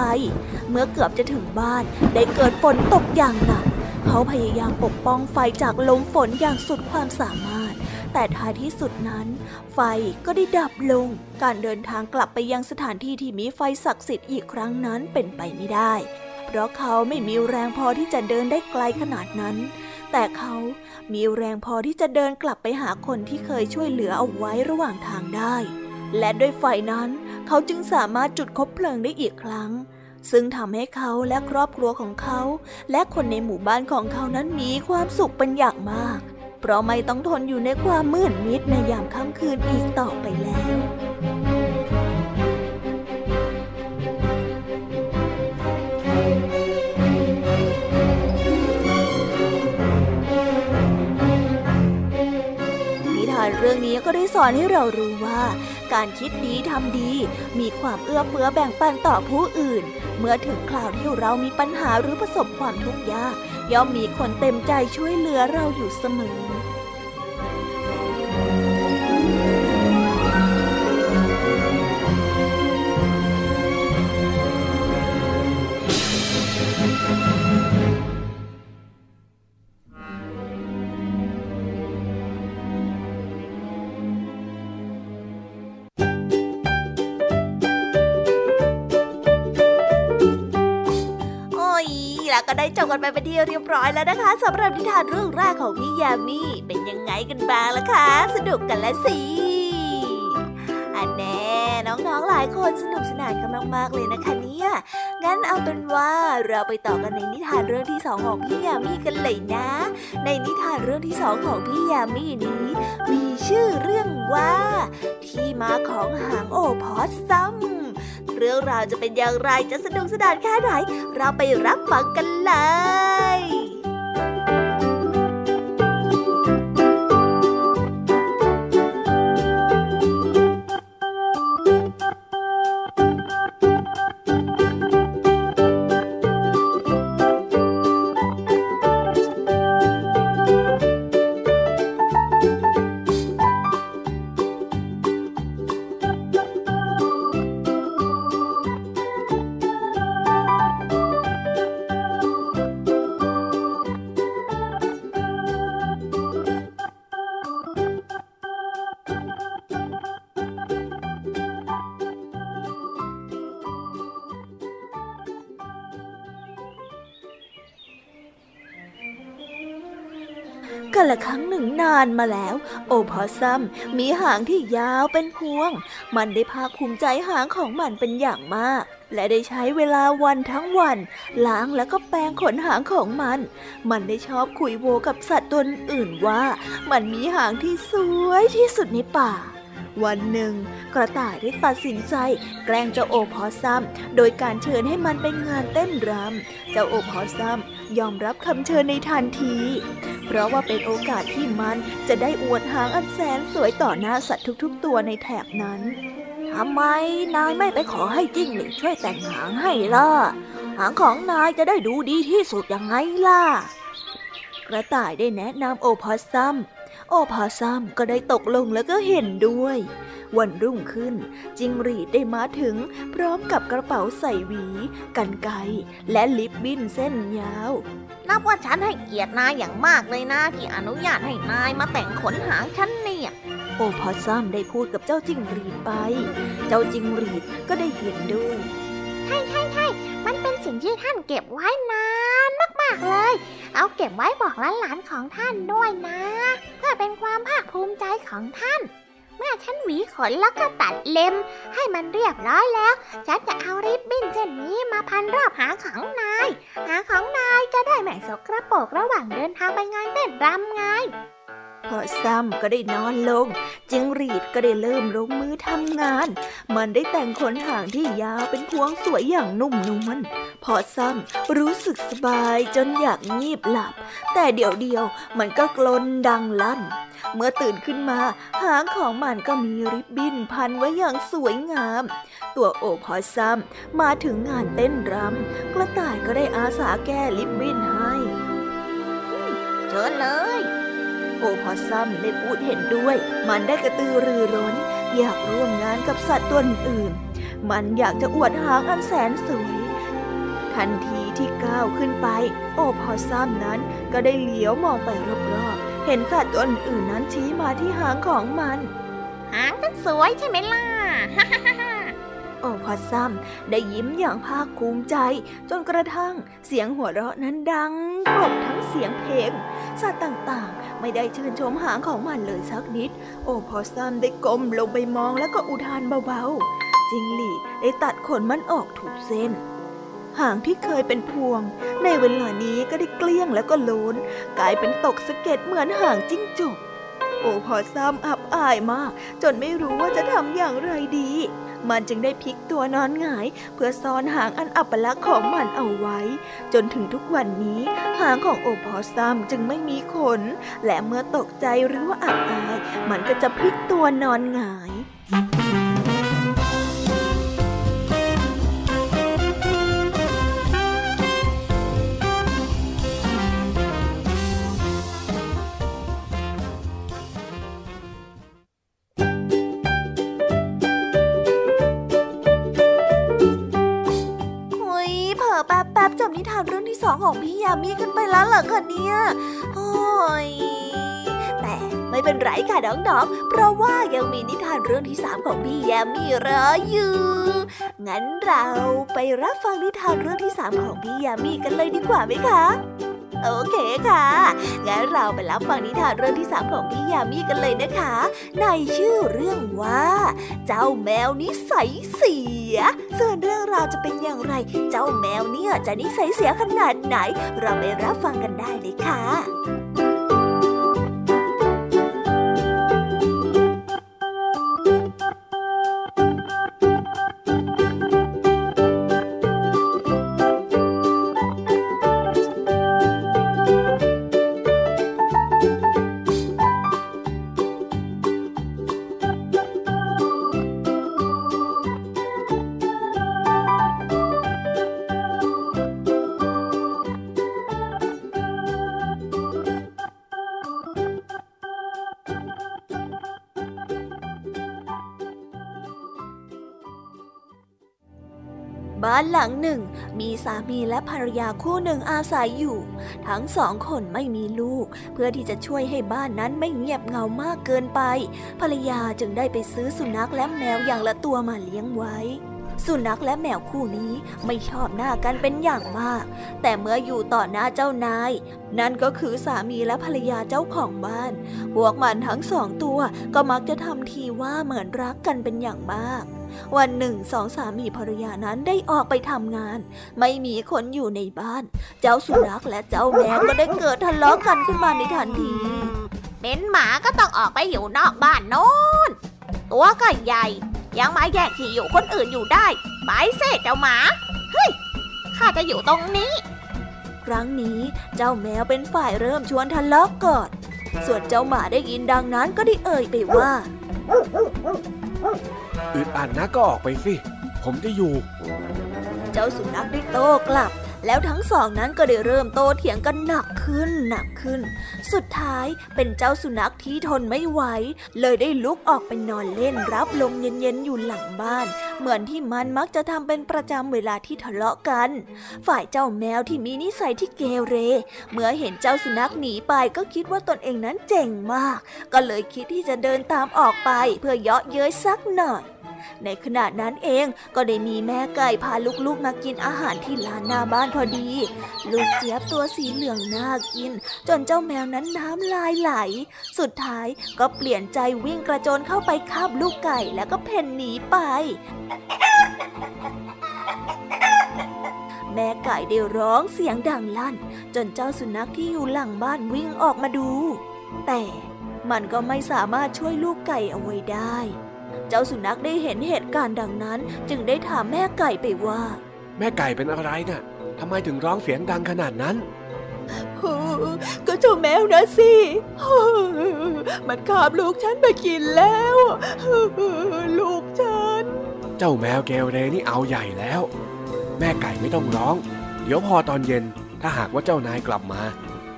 เมื่อเกือบจะถึงบ้านได้เกิดฝนตกอย่างหนัก เขาพยายามปกป้องไฟจากลมฝนอย่างสุดความสามารถ แต่ท้ายที่สุดนั้น ไฟก็ได้ดับลง การเดินทางกลับไปยังสถานที่ที่มีไฟศักดิ์สิทธิ์อีกครั้งนั้นเป็นไปไม่ได้ เพราะเขาไม่มีแรงพอที่จะเดินได้ไกลขนาดนั้น แต่เขามีแรงพอที่จะเดินกลับไปหาคนที่เคยช่วยเหลือเอาไว้ระหว่างทางได้ และด้วยไฟนั้นเขาจึงสามารถจุดคบเพลิงได้อีกครั้ง ซึ่งทำให้เขาและครอบครัวของเขา และคนในหมู่บ้านของเขานั้นมีความสุขเป็นอย่างมาก เพราะไม่ต้องทนอยู่ในความมืดมิดในยามค่ำคืนอีกต่อไปแล้ว ก็ได้สอนให้เรารู้ว่า การคิดดีทำดี มีความเอื้อเฟื้อแบ่งปันต่อผู้อื่น เมื่อถึงคราวที่เรามีปัญหาหรือประสบความทุกข์ยาก ย่อมมีคนเต็มใจช่วยเหลือเราอยู่เสมอ กันไปเป็นที่เรียบร้อยแล้วนะคะสำหรับนิทานเรื่องแรกของพี่ยามีเป็นยังไงกันบ้างล่ะคะ สนุกกันแล้วสิอันแน่น้องๆหลายคนสนุกสนานกันมากๆเลยนะคะเนี่ยงั้นเอาเป็นว่าเราไปต่อกันในนิทานเรื่องที่สองของพี่ยามีกันเลยนะ ในนิทานเรื่องที่สองของพี่ยามีนี้ มีชื่อเรื่องว่า ที่มาของหางโอพอสซัม เรื่องราวจะเป็นอย่างไรจะสนุกสนานแค่ไหน เราไปรับฟังกันเลย「 ละครั้งหนึ่งนานมาแล้ว โอพอซัมมีหางที่ยาวเป็นพวง มันได้ภาคภูมิใจหางของมันเป็นอย่างมาก และได้ใช้เวลาวันทั้งวัน ล้างแล้วก็แปรงขนหางของมัน มันได้ชอบคุยโวกับสัตว์ตัวอื่นว่า มันมีหางที่สวยที่สุดในป่าวันหนึ่ง กระต่ายได้ตัดสินใจ แกล้งเจ้าโอพอซัมโดยการเชิญให้มันไปงานเต้นรำเจ้าโอพอซัม ยอมรับคำเชิญในทันที เพราะว่าเป็นโอกาสที่มันจะได้อวดหางอันแสนสวยต่อหน้าสัตว์ทุกๆ ตัวในแถบนั้นทำไมนายไม่ไปขอให้จิ้งหรีดช่วยแต่งหางให้ล่ะ หางของนายจะได้ดูดีที่สุดยังไงล่ะ กระต่ายได้แนะนำโอพอซัม โอพอซัมก็ได้ตกลงแล้วก็เห็นด้วย วันรุ่งขึ้น จิงหรีดได้มาถึงพร้อมกับกระเป๋าใส่หวี กันไกรและลิปบิ้นเส้นยาว นับว่าฉันให้เกียรตินายอย่างมากเลยนะที่อนุญาตให้นายมาแต่งขนหางฉันเนี่ยโอพอซัมได้พูดกับเจ้าจิงหรีดไป เจ้าจิงหรีดก็ได้เห็นด้วยใช่ใช่ใช่มันเป็นสิ่งที่ท่านเก็บไว้นานมากๆเลย เอาเก็บไว้บอกหลานๆของท่านด้วยนะ เพื่อเป็นความภาคภูมิใจของท่าน เมื่อฉันหวีขนแล้วก็ตัดเล็ม ให้มันเรียบร้อยแล้ว ฉันจะเอาริบบิ้นเส้นนี้มาพันรอบหาของนาย หาของนายจะได้ไม่สกระปรกระหว่างเดินทางไปงานเต้นรำไง พอซัมก็ได้นอนลง จิงรีดก็ได้เริ่มลงมือทำงาน มันได้แต่งขนหางที่ยาวเป็นพวงสวยอย่างนุ่มนวลพอซัมรู้สึกสบายจนอยากงีบหลับ แต่เดี๋ยวเดียวมันก็กลนดังลั่น เมื่อตื่นขึ้นมา หางของมันก็มีริบบิ้นพันไว้อย่างสวยงาม ตัวโอพอซัมมาถึงงานเต้นรำกระต่ายก็ได้อาสาแก้ริบบิ้นให้เชิญเลย โอพอซัมได้พูดเห็นด้วย มันได้กระตือรือร้น อยากร่วมงานกับสัตว์ตัวอื่น มันอยากจะอวดหางอันแสนสวยทันทีที่ก้าวขึ้นไป โอพอซัมนั้นก็ได้เหลียวมองไปรอบๆเห็นสัตว์ตัวอื่นนั้นชี้มาที่หางของมัน หางฉันสวยใช่ไหมล่ะ โอพอซัมได้ยิ้มอย่างภาคภูมิใจ จนกระทั่งเสียงหัวเราะนั้นดังกลบทั้งเสียงเพลงสัตว์ต่างๆ ไม่ได้ชื่นชมหางของมันเลยสักนิด โอพอซัมได้ก้มลงไปมองแล้วก็อุทานเบาๆ จิงหลีได้ตัดขนมันออกถูกเส้นหางที่เคยเป็นพวง ในเวลานี้ก็ได้เกลี้ยงแล้วก็โลนกลายเป็นตกสะเก็ดเหมือนหางจิ้งจกโอพอซัมอับอายมาก จนไม่รู้ว่าจะทำอย่างไรดี มันจึงได้พลิกตัวนอนหงาย เพื่อซ่อนหางอันอัปลักษณ์ของมันเอาไว้ จนถึงทุกวันนี้หางของโอพอซัมจึงไม่มีขน และเมื่อตกใจหรือว่าอับอาย มันก็จะพลิกตัวนอนหงายหุามีกันไปแล้วเหรอคะเนี่ยโอ้ยแต่ไม่เป็นไรค่ะน้องๆ เพราะว่ายังมีนิทานเรื่องที่สามของพี่ยามีรออยู่ งั้นเราไปรับฟังนิทานเรื่องที่สามของพี่ยามีกันเลยดีกว่าไหมคะโอเคค่ะ งั้นเราไปรับฟังนิทานเรื่องที่สามของพี่ยามีกันเลยนะคะ ในชื่อเรื่องว่า เจ้าแมวนิสัยเสีย ส่วนเรื่องราวจะเป็นอย่างไร เจ้าแมวเนี่ยจะนิสัยเสียขนาดไหน เราไปรับฟังกันได้เลยค่ะ มีและภรรยาคู่หนึ่งอาศัยอยู่ ทั้งสองคนไม่มีลูก เพื่อที่จะช่วยให้บ้านนั้นไม่เงียบเหงามากเกินไป ภรรยาจึงได้ไปซื้อสุนัขและแมวอย่างละตัวมาเลี้ยงไว้ สุนัขและแมวคู่นี้ไม่ชอบหน้ากันเป็นอย่างมาก แต่เมื่ออยู่ต่อหน้าเจ้านาย นั่นก็คือสามีและภรรยาเจ้าของบ้าน พวกมันทั้งสองตัวก็มักจะทำทีว่าเหมือนรักกันเป็นอย่างมากวันหนึ่งสองสามีภรรยานั้นได้ออกไปทำงาน ไม่มีคนอยู่ในบ้าน เจ้าสุนัขและเจ้าแมวก็ได้เกิดทะเลาะกันขึ้นมาในทันที เป็นหมาก็ต้องออกไปอยู่นอกบ้านโน้นตัวก็ใหญ่ ยังมาแยกที่อยู่คนอื่นอยู่ได้ ไปเสเจ้าหมา เฮ้ย ข้าจะอยู่ตรงนี้ ครั้งนี้เจ้าแมวเป็นฝ่ายเริ่มชวนทะเลาะก่อน ส่วนเจ้าหมาได้ยินดังนั้นก็ได้เอ่ยไปว่าอึดอัดนะก็ออกไปสิ ผมจะอยู่ เจ้าสุนัขได้โต้กลับ แล้วทั้งสองนั้นก็ได้เริ่มโตเถียงกันหนักขึ้นหนักขึ้น สุดท้ายเป็นเจ้าสุนัขที่ทนไม่ไหว เลยได้ลุกออกไปนอนเล่นรับลมเย็นๆอยู่หลังบ้าน เหมือนที่มันมักจะทำเป็นประจำเวลาที่ทะเลาะกัน ฝ่ายเจ้าแมวที่มีนิสัยที่เกเร เมื่อเห็นเจ้าสุนัขหนีไปก็คิดว่าตนเองนั้นเจ๋งมาก ก็เลยคิดที่จะเดินตามออกไปเพื่อเยาะเย้ยสักหน่อย ในขณะนั้นเองก็ได้มีแม่ไก่พาลูกๆมากินอาหารที่ลานหน้าบ้านพอดี ลูกเจี๊ยบตัวสีเหลืองน่ากิน จนเจ้าแมวนั้นน้ำลายไหล สุดท้ายก็เปลี่ยนใจวิ่งกระโจนเข้าไปคาบลูกไก่แล้วก็เพ่นหนีไปแม่ไก่ได้ร้องเสียงดังลั่น จนเจ้าสุนัขที่อยู่หลังบ้านวิ่งออกมาดู แต่มันก็ไม่สามารถช่วยลูกไก่เอาไว้ได้ เจ้าสุนัขได้เห็นเหตุการณ์ดังนั้น จึงได้ถามแม่ไก่ไปว่า แม่ไก่เป็นอะไรน่ะทำไมถึงร้องเสียงดังขนาดนั้นก็เจ้าแมวนะสิ มันคาบลูกฉันไปกินแล้ว ลูกฉัน เจ้าแมวเกลเรนี่เอาใหญ่แล้ว แม่ไก่ไม่ต้องร้อง เดี๋ยวพอตอนเย็น ถ้าหากว่าเจ้านายกลับมา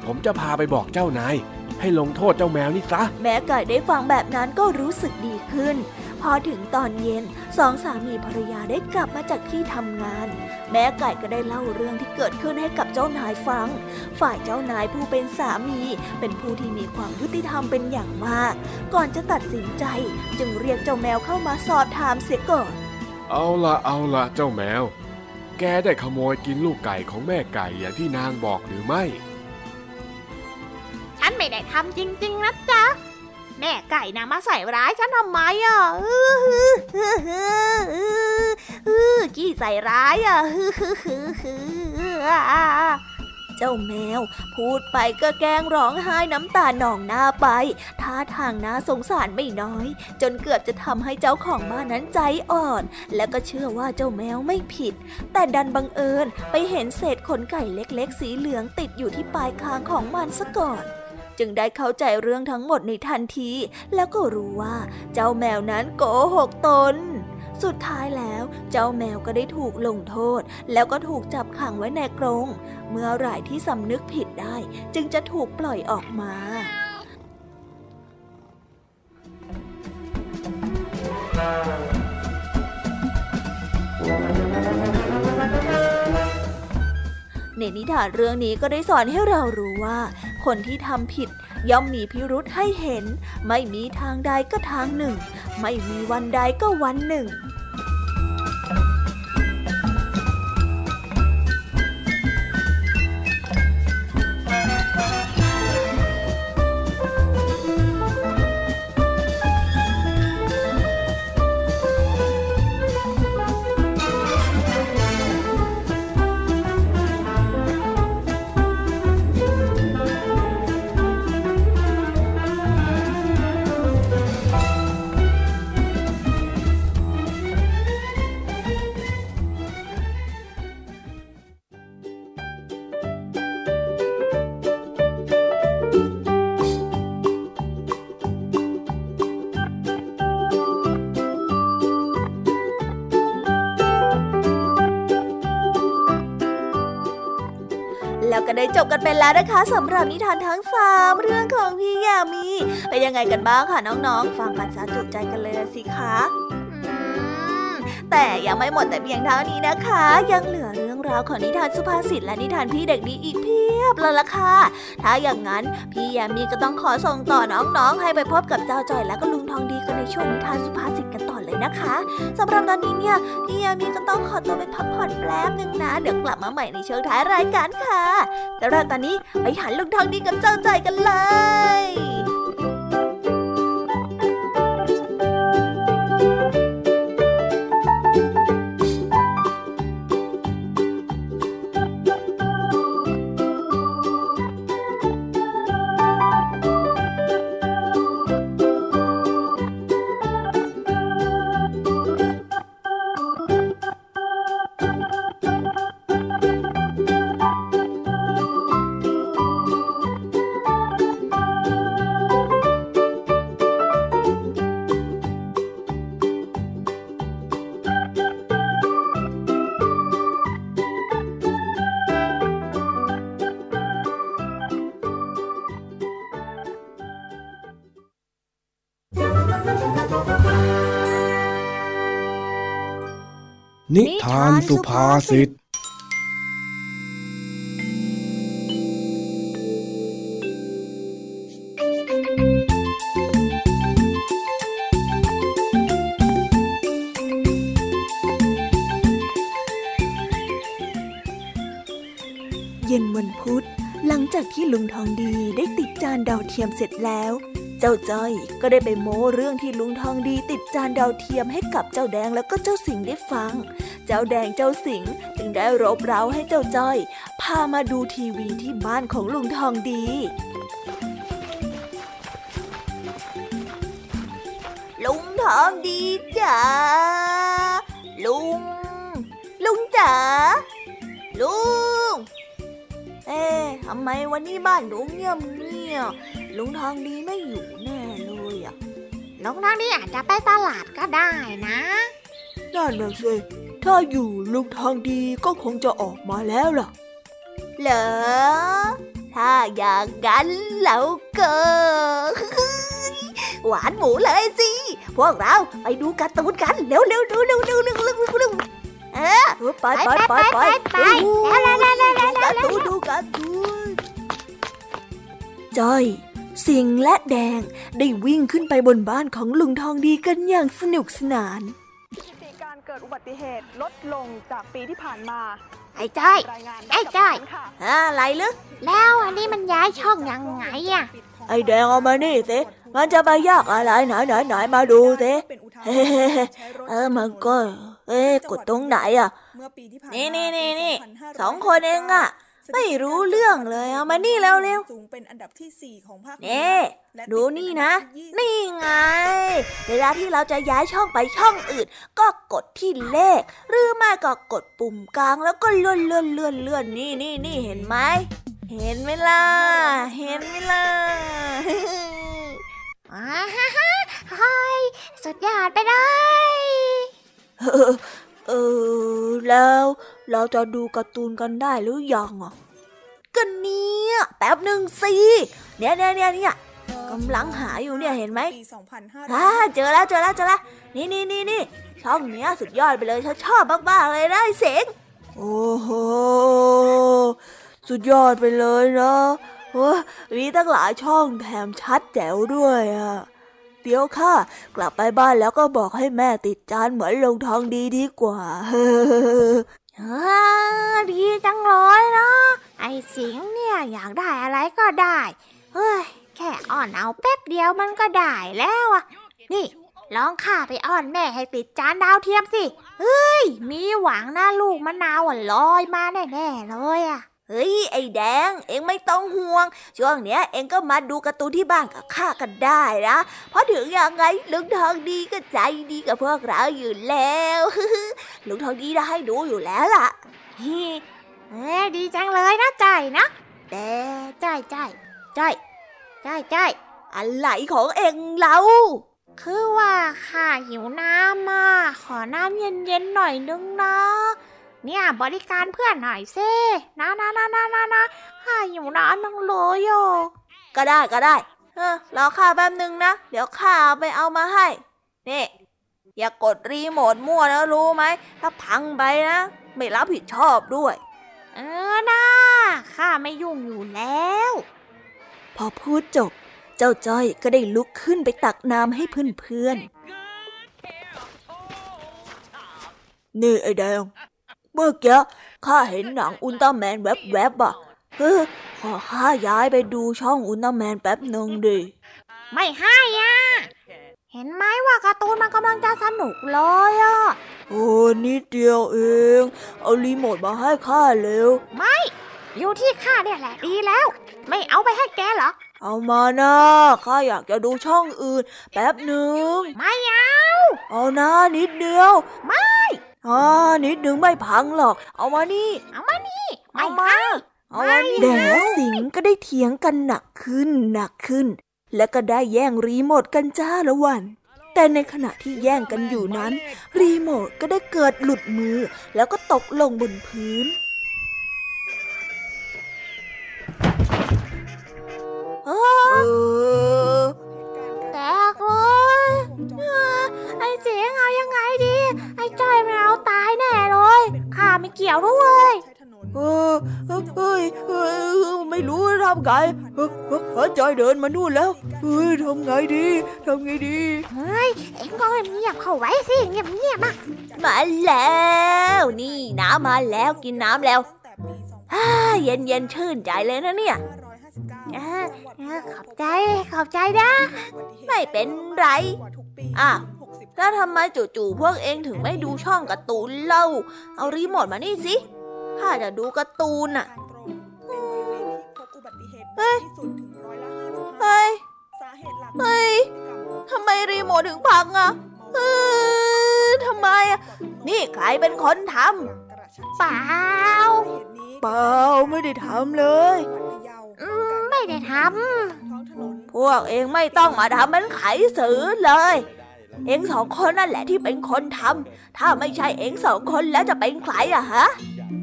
ผมจะพาไปบอกเจ้านาย ให้ลงโทษเจ้าแมวนี่ซะ แม่ไก่ได้ฟังแบบนั้นก็รู้สึกดีขึ้น พอถึงตอนเย็นสองสามีภรรยาได้กลับมาจากที่ทำงาน แม่ไก่ก็ได้เล่าเรื่องที่เกิดขึ้นให้กับเจ้านายฟัง ฝ่ายเจ้านายผู้เป็นสามี เป็นผู้ที่มีความยุติธรรมเป็นอย่างมาก ก่อนจะตัดสินใจ จึงเรียกเจ้าแมวเข้ามาสอบถามเสียก่อน เอาละเอาละเจ้าแมว แกได้ขโมยกินลูกไก่ของแม่ไก่อย่างที่นางบอกหรือไม่ ฉันไม่ได้ทำจริง ๆ นะจ๊ะ แม่ไก่นะมาใส่ร้ายฉันทำไมอะอื้อหือหือหือหือหือขี้ใส่ร้ายอะฮือฮือฮือฮือเจ้าแมว พูดไปก็แกล้งร้องไห้น้ำตาหนองหน้าไป ท่าทางน่าสงสารไม่น้อย จนเกือบจะทำให้เจ้าของบ้านนั้นใจอ่อน และก็เชื่อว่าเจ้าแมวไม่ผิด แต่ดันบังเอิญไปเห็นเศษขนไก่เล็กๆ สีเหลืองติดอยู่ที่ปลายคางของมันซะก่อน จึงได้เข้าใจเรื่องทั้งหมดในทันที แล้วก็รู้ว่าเจ้าแมวนั้นโกหกตน สุดท้ายแล้วเจ้าแมวก็ได้ถูกลงโทษ แล้วก็ถูกจับขังไว้ในกรง เมื่อไหร่ที่สำนึกผิดได้ จึงจะถูกปล่อยออกมาในนิทานเรื่องนี้ก็ได้สอนให้เรารู้ว่า คนที่ทำผิดย่อมมีพิรุษให้เห็น ไม่มีทางใดก็ทางหนึ่ง ไม่มีวันใดก็วันหนึ่ง แล้วนะคะสำหรับนิทานทั้งสามเรื่องของพี่ยามีเป็นยังไงกันบ้างคะน้องๆ ฟังกันซะจุใจกันเลยสิคะแต่ยังไม่หมดแต่เพียงเท่านี้นะคะ ยังเหลือเรื่องราวของนิทานสุภาษิตและนิทานพี่เด็กดีอีกเพียบเลยล่ะค่ะ ถ้าอย่างนั้นพี่ยามีก็ต้องขอส่งต่อน้องๆ ให้ไปพบกับเจ้าจอยและก็ลุงทองดีกันในช่วงนิทานสุภาษิต นะคะสำหรับตอนนี้เนี่ยพี่ยามีก็ต้องขอตัวไปพักผ่อนแป๊บหนึ่งนะ เดี๋ยวกลับมาใหม่ในช่วงท้ายรายการค่ะสำหรับตอนนี้ไปหาลุงทองดีกับเจ้าใจกันเลย สุภาษิตเย็นวันพุธหลังจากที่ลุงทองดีได้ติดจานดาวเทียมเสร็จแล้ว เจ้าจ้อยก็ได้ไปโม้เรื่องที่ลุงทองดีติดจานดาวเทียมให้กับเจ้าแดงแล้วก็เจ้าสิงได้ฟัง เจ้าแดงเจ้าสิงห์จึงได้รบเร้าให้เจ้าจ้อย พามาดูทีวีที่บ้านของลุงทองดีลุงทองดีจ๋าลุง ลุงจ๋าลุง เอ๊ะทำไมวันนี้บ้านหนูเงียบเงียบลุงทองดีไม่อยู่แน่เลยอะลุงทองดีอาจจะไปตลาดก็ได้นะนั่นน่ะสิ ถ้าอยู่ลุงทองดีก็คงจะออกมาแล้วล่ะ เหรอ ถ้าอย่างนั้นแล้วก็หวานหมูเลยสิ พวกเราไปดูการ์ตูนกันเร็วเร็วเร็วเร็วเร็วเร็วเร็วเร็วเออไปไปไปไปไปแล้วแล้วแล้วแล้วดูการ์ตูนดูการ์ตูนจ้อยสิงห์และแดงได้วิ่งขึ้นไปบนบ้านของลุงทองดีกันอย่างสนุกสนานสถิติ การเกิดอุบัติเหตุลดลงจากปีที่ผ่านมา ไอ้จ้อย รายงานไอ้ได้กับจ้อยฉันค่ะอะไรลึกแล้วอันนี้มันย้ายช่องยังไงอะไอ้แดงเอามานี่สิ มันจะไปยากอะไรไหนไหนไหนมาดูสิเฮ้เออมันก็ เอ๊ะกดตรงไหนอะ นี่นี่นี่นี่สองคนเองอะ ไม่รู้เรื่องเลยเอามานี่เร็วเร็วสูงเป็นอันดับที่ 4 ของภาคเน่ดูนี่นะ นี่ไง เวลาที่เราจะย้ายช่องไปช่องอื่น ก็กดที่เลข หรือไม่ก็กดปุ่มกลางแล้วก็เลื่อนเลื่อนเลื่อนเลื่อนนี่นี่นี่เห็นไหมเห็นไหมล่ะเห็นไหมล่ะอ่าฮ่าฮ่าเฮ้ยสุดยอดไปเลยเออเออแล้ว เราจะดูการ์ตูนกันได้หรือยังอะก็เนี่ยแป๊บหนึ่งสิเนี่ยเนี่ยเนี่ยเนี่ยกำลังหาอยู่เนี่ยเห็นไหมปีอ่าเจอแล้วเจอแล้วเจอแล้วนี่นี่นี่นี่ช่องเนี้ยสุดยอดไปเลยฉันชอบมากๆเลยนะไอ้เสงโอ้โหสุดยอดไปเลยนะโอ้มีตั้งหลายช่องแถมชัดแจ๋วด้วยอะเดี๋ยวค่ะกลับไปบ้านแล้วก็บอกให้แม่ติดจานเหมือนลงทองดีดีกว่า ออดีจังเลยเนาะไอ้สิงเนี่ยอยากได้อะไรก็ได้ เฮ้ย แค่อ่อนเอาแป๊บเดียวมันก็ได้แล้วอะนี่ ลองข้าไปอ่อนแม่ให้ติดจานดาวเทียมสิ เฮ้ย มีหวังนะลูกมะนาวอะลอยมาแน่ๆเลยอะ เฮ้ยไอ้แดง เอ็งไม่ต้องห่วง ช่วงเนี้ยเอ็งก็มาดูการ์ตูนที่บ้านกับข้ากันได้นะเพราะถึงยังไงลุงทองดีก็ใจดีกับพวกเราอยู่แล้วลุงทองดีได้ให้ดูอยู่แล้วล่ะเฮ้ยดีจังเลยนะจ้อยนะแต่จ้อยจ้อยจ้อยจ้อยจ้อยอะไรของเอ็งเราคือว่าข้าหิวน้ำอะขอน้ำเย็นๆหน่อยนึงนะ เนี่ยบริการเพื่อนหน่อยเซ่นะนะนะนะนะนะข้าหิวน้ำนังเลยอะก็ได้ก็ได้ เออรอข้าแป๊บนึงนะ เดี๋ยวข้าเอาไปเอามาให้ นี่ อย่ากดรีโมทมั่วนะรู้ไหม ถ้าพังไปนะ ไม่รับผิดชอบด้วย เออนะข้าไม่ยุ่งอยู่แล้ว พอพูดจบ เจ้าจ้อยก็ได้ลุกขึ้นไปตักน้ำให้เพื่อนๆนี่ไอ้แดง เมื่อกี้ข้าเห็นหนังอุลตร้าแมนแวบๆอะเฮ้อขอข้าย้ายไปดูช่องอุลตร้าแมนแป๊บหนึ่งดิ ไม่ให้อะ เห็นไหมว่าการ์ตูนมันกำลังจะสนุกเลยอะ โอ้นิดเดียวเอง เอารีโมทมาให้ข้าเร็วอยู่ที่ข้าเนี่ยแหละดีแล้ว ไม่เอาไปให้แกเหรอ เอามานะข้าอยากจะดูช่องอื่น แป๊บหนึ่ง ไม่เอา เอานะนิดเดียว ไม่ อ่านิดหนึ่งไม่พังหรอก เอามานี่ เอามานี่ เอาไม่มาให้เอามานี่แดงและสิงก็ได้เถียงกันหนักขึ้นหนักขึ้น และก็ได้แย่งรีโมทกันจ้าละวัน แต่ในขณะที่แย่งกันอยู่นั้น รีโมทก็ได้เกิดหลุดมือ แล้วก็ตกลงบนพื้นเออแตกเลยเออไอ้เจ๋งเอายังไงดี ไอ้จ้อยมันเอาตายแน่เลยข้าไม่เกี่ยวด้วยใช้ถนนเออเฮ้ยเออไม่รู้จะทำไงเออเออจอยเดินมานู่นแล้วเฮ้ยทำไงดีทำไงดีเฮ้ยเอ็งก็เงียบเข้าไว้สิเงียบเงียบๆอะมาแล้วนี่น้ำมาแล้วกินน้ำแล้วเย็นเย็นชื่นใจเลยนะเนี่ยขอบใจขอบใจนะ ไม่เป็นไรกว่าทุกปีอะ แล้วทำไมจู่ๆพวกเองถึงไม่ดูช่องการ์ตูนเล่า เอารีโมทมานี่สิข้าจะดูการ์ตูนอะทางตรงเป็นบริเวณที่พบอุบัติเหตุเฮ้บ่อยยที่สุดถึงร้อยละ55เฮ้ยสาเหตุหลักเฮ้ยทำไมรีโมทถึงพังอะเออทำไมอะนี่ใครเป็นคนทำเปล่าเปล่าไม่ได้ทำเลยอืมไม่ได้ทพวกเองไม่ต้องมาทำเป็นไขสือเลย เองสองคนนั่นแหละที่เป็นคนทำถ้าไม่ใช่เองสองคนแล้วจะเป็นใครอะฮะ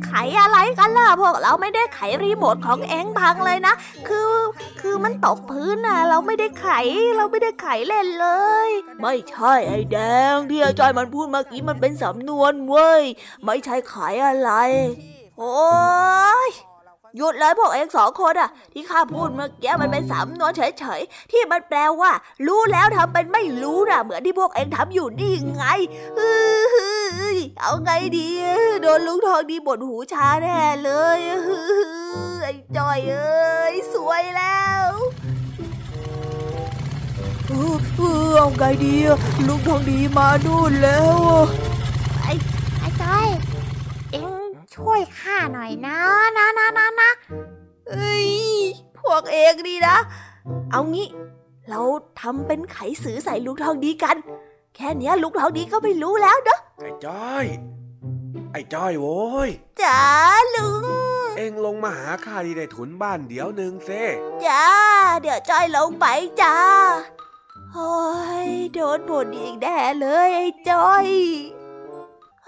ไขอะไรกันล่ะพวกเราไม่ได้ไขรีโมทของเองพังเลยนะ คือ คือมันตกพื้นน่ะเราไม่ได้ไข เราไม่ได้ไขเล่นเลย ไม่ใช่ไอ้แดงที่อาจอยมันพูดเมื่อกี้มันเป็นสำนวนเว้ย ไม่ใช่ไขอะไร โอ้ย หยุดเลยพวกเองสองคนอะที่ข้าพูดเมื่อกี้มันเป็นสำนวนเฉยๆ ที่มันแปลว่า รู้แล้วทำเป็นไม่รู้นะเหมือนที่พวกเองทำอยู่นี่ไงเฮ้ยเอาไงดี โดนลุงทองดีบดหูชาแน่เลยเฮ้ยไอ้จอยเอ้ยสวยแล้วเออเออเอาไงดีอะลุงทองดีมานู่นแล้วอะไอ้จ้อยเอ็ง ช่วยข้าหน่อยนะนะนะนะนะเอ้ยพวกเองดีนะ เอางี้ เราทำเป็นไขสือใส่ลุงทองดีกัน แค่เนี้ยลุงทองดีก็ไม่รู้แล้วเนอะไอ้จ้อย ไอ้จ้อยโว้ยจ้าลุง เอ็งลงมาหาข้าที่ได้ถุนบ้านเดี๋ยวหนึ่งเซจ้า เดี๋ยวจ้อยลงไปจ้าโอ้ยโดนบ่นอีกแน่เลยไอ้จ้อยเ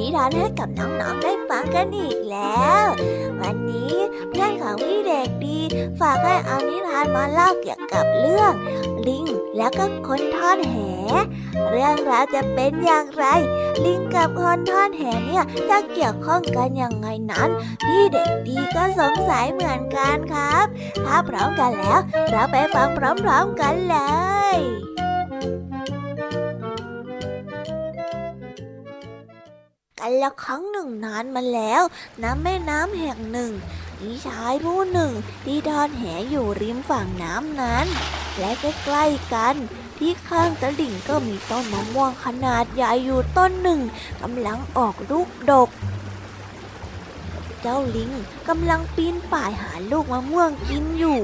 นิทานให้กับน้องๆได้ฟังกันอีกแล้ว วันนี้เพื่อนของพี่เด็กดี ฝากให้เอานิทานมาเล่าเกี่ยวกับเรื่อง ลิงแล้วก็คนทอดแห เรื่องราวจะเป็นอย่างไร ลิงกับคนทอดแหเนี่ยจะเกี่ยวข้องกันยังไงนั้น พี่เด็กดีก็สงสัยเหมือนกันครับ ถ้าพร้อมกันแล้ว เราไปฟังพร้อมๆกันเลย กันละครั้งหนึ่งนานมาแล้วน้ำแม่น้ำแห่งหนึ่งมีชายผู้หนึ่งที่ทอดแหอยู่ริมฝั่งน้ำนั้น และใกล้ๆกัน ที่ข้างตะลิ่งก็มีต้นมะม่วงขนาดใหญ่อยู่ต้นหนึ่งกำลังออกลูกดก เจ้าลิงกำลังปีนป่ายหาลูกมะม่วงกินอยู่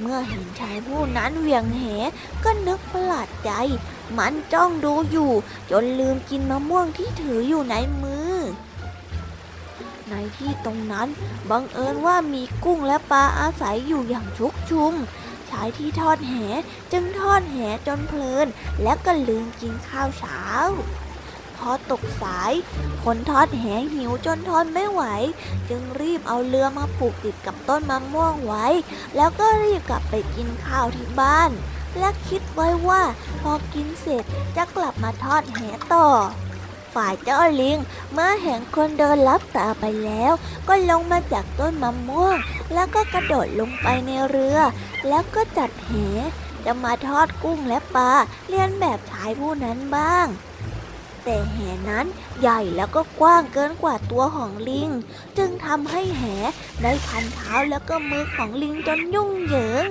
เมื่อเห็นชายผู้นั้นเหวี่ยงแหก็นึกประหลาดใจ มันจ้องดูอยู่ จนลืมกินมะม่วงที่ถืออยู่ในมือ ในที่ตรงนั้นบังเอิญว่ามีกุ้งและปลาอาศัยอยู่อย่างชุกชุมชายที่ทอดแหจึงทอดแหจนเพลิน และก็ลืมกินข้าวเช้า พอตกสาย คนทอดแหหิวจนทนไม่ไหว จึงรีบเอาเรือมาผูกติดกับต้นมะม่วงไว้ แล้วก็รีบกลับไปกินข้าวที่บ้าน และคิดไว้ว่าพอกินเสร็จจะกลับมาทอดแหต่อ ฝ่ายเจ้าลิง เมื่อเห็นคนเดินลับตาไปแล้ว ก็ลงมาจากต้นมะม่วง แล้วก็กระโดดลงไปในเรือ แล้วก็จัดแหจะมาทอดกุ้งและปลาเลียนแบบชายผู้นั้นบ้าง แต่แหนั้นใหญ่แล้วก็กว้างเกินกว่าตัวของลิง จึงทำให้แหได้พันเท้าแล้วก็มือของลิงจนยุ่งเหยิง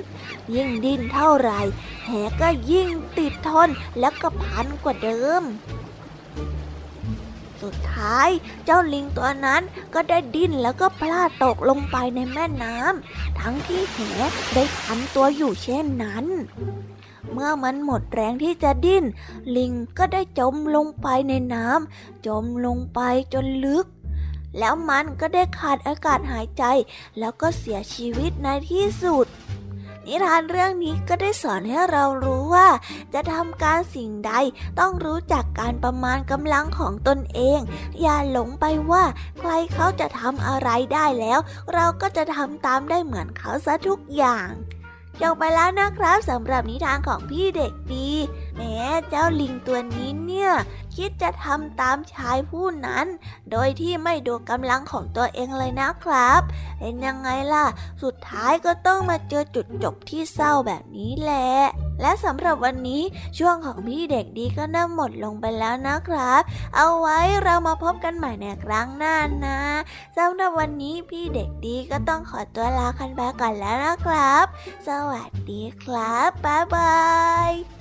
ยิ่งดิ้นเท่าไหร่แหก็ยิ่งติดทนแล้วก็พันกว่าเดิม สุดท้าย เจ้าลิงตัวนั้นก็ได้ดิ้นแล้วก็พลาดตกลงไปในแม่น้ำทั้งที่แหได้พันตัวอยู่เช่นนั้น เมื่อมันหมดแรงที่จะดิ้น ลิงก็ได้จมลงไปในน้ำจมลงไปจนลึก แล้วมันก็ได้ขาดอากาศหายใจ แล้วก็เสียชีวิตในที่สุด นิทานเรื่องนี้ก็ได้สอนให้เรารู้ว่า จะทำการสิ่งใดต้องรู้จักการประมาณกำลังของตนเอง อย่าหลงไปว่าใครเขาจะทำอะไรได้แล้ว เราก็จะทำตามได้เหมือนเขาซะทุกอย่างจบไปแล้วนะครับสำหรับนิทานของพี่เด็กดี มเจ้าลิงตัวนี้เนี่ย คิดจะทำตามชายผู้นั้น โดยที่ไม่ดูกำลังของตัวเองเลยนะครับ เป็นยังไงล่ะ สุดท้ายก็ต้องมาเจอจุดจบที่เศร้าแบบนี้แหละ และสำหรับวันนี้ช่วงของพี่เด็กดีก็น่าหมดลงไปแล้วนะครับ เอาไว้เรามาพบกันใหม่ในครั้งหน้านะสำหรับวันนี้พี่เด็กดีก็ต้องขอตัวลาคันไปก่อนแล้วนะครับ สวัสดีครับบ๊ายบาย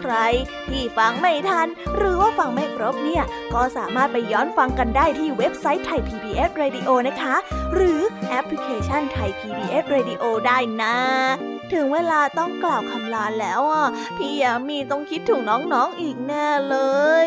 ใครที่ฟังไม่ทัน หรือว่าฟังไม่ครบเนี่ย ก็สามารถไปย้อนฟังกันได้ที่เว็บไซต์ไทย PBS Radio นะคะ หรือแอปพลิเคชันไทย PBS Radio ได้นะ ถึงเวลาต้องกล่าวคำลาแล้วอะพี่ยามีต้องคิดถึงน้องๆอีกแน่เลย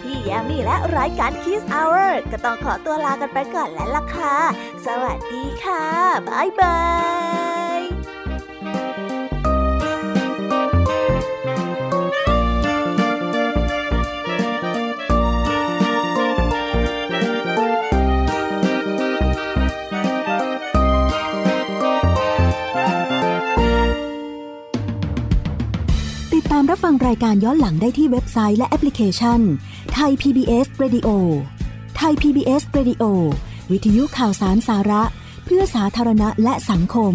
พี่ยามีและรายการ Kiss Hour ก็ต้องขอตัวลากันไปก่อนแล้วล่ะค่ะ สวัสดีค่ะ บ๊ายบายติดตามรับฟังรายการย้อนหลังได้ที่เว็บไซต์และแอปพลิเคชัน ไทย PBS Radio ไทย PBS Radio วิทยุข่าวสารสาระ เพื่อสาธารณะและสังคม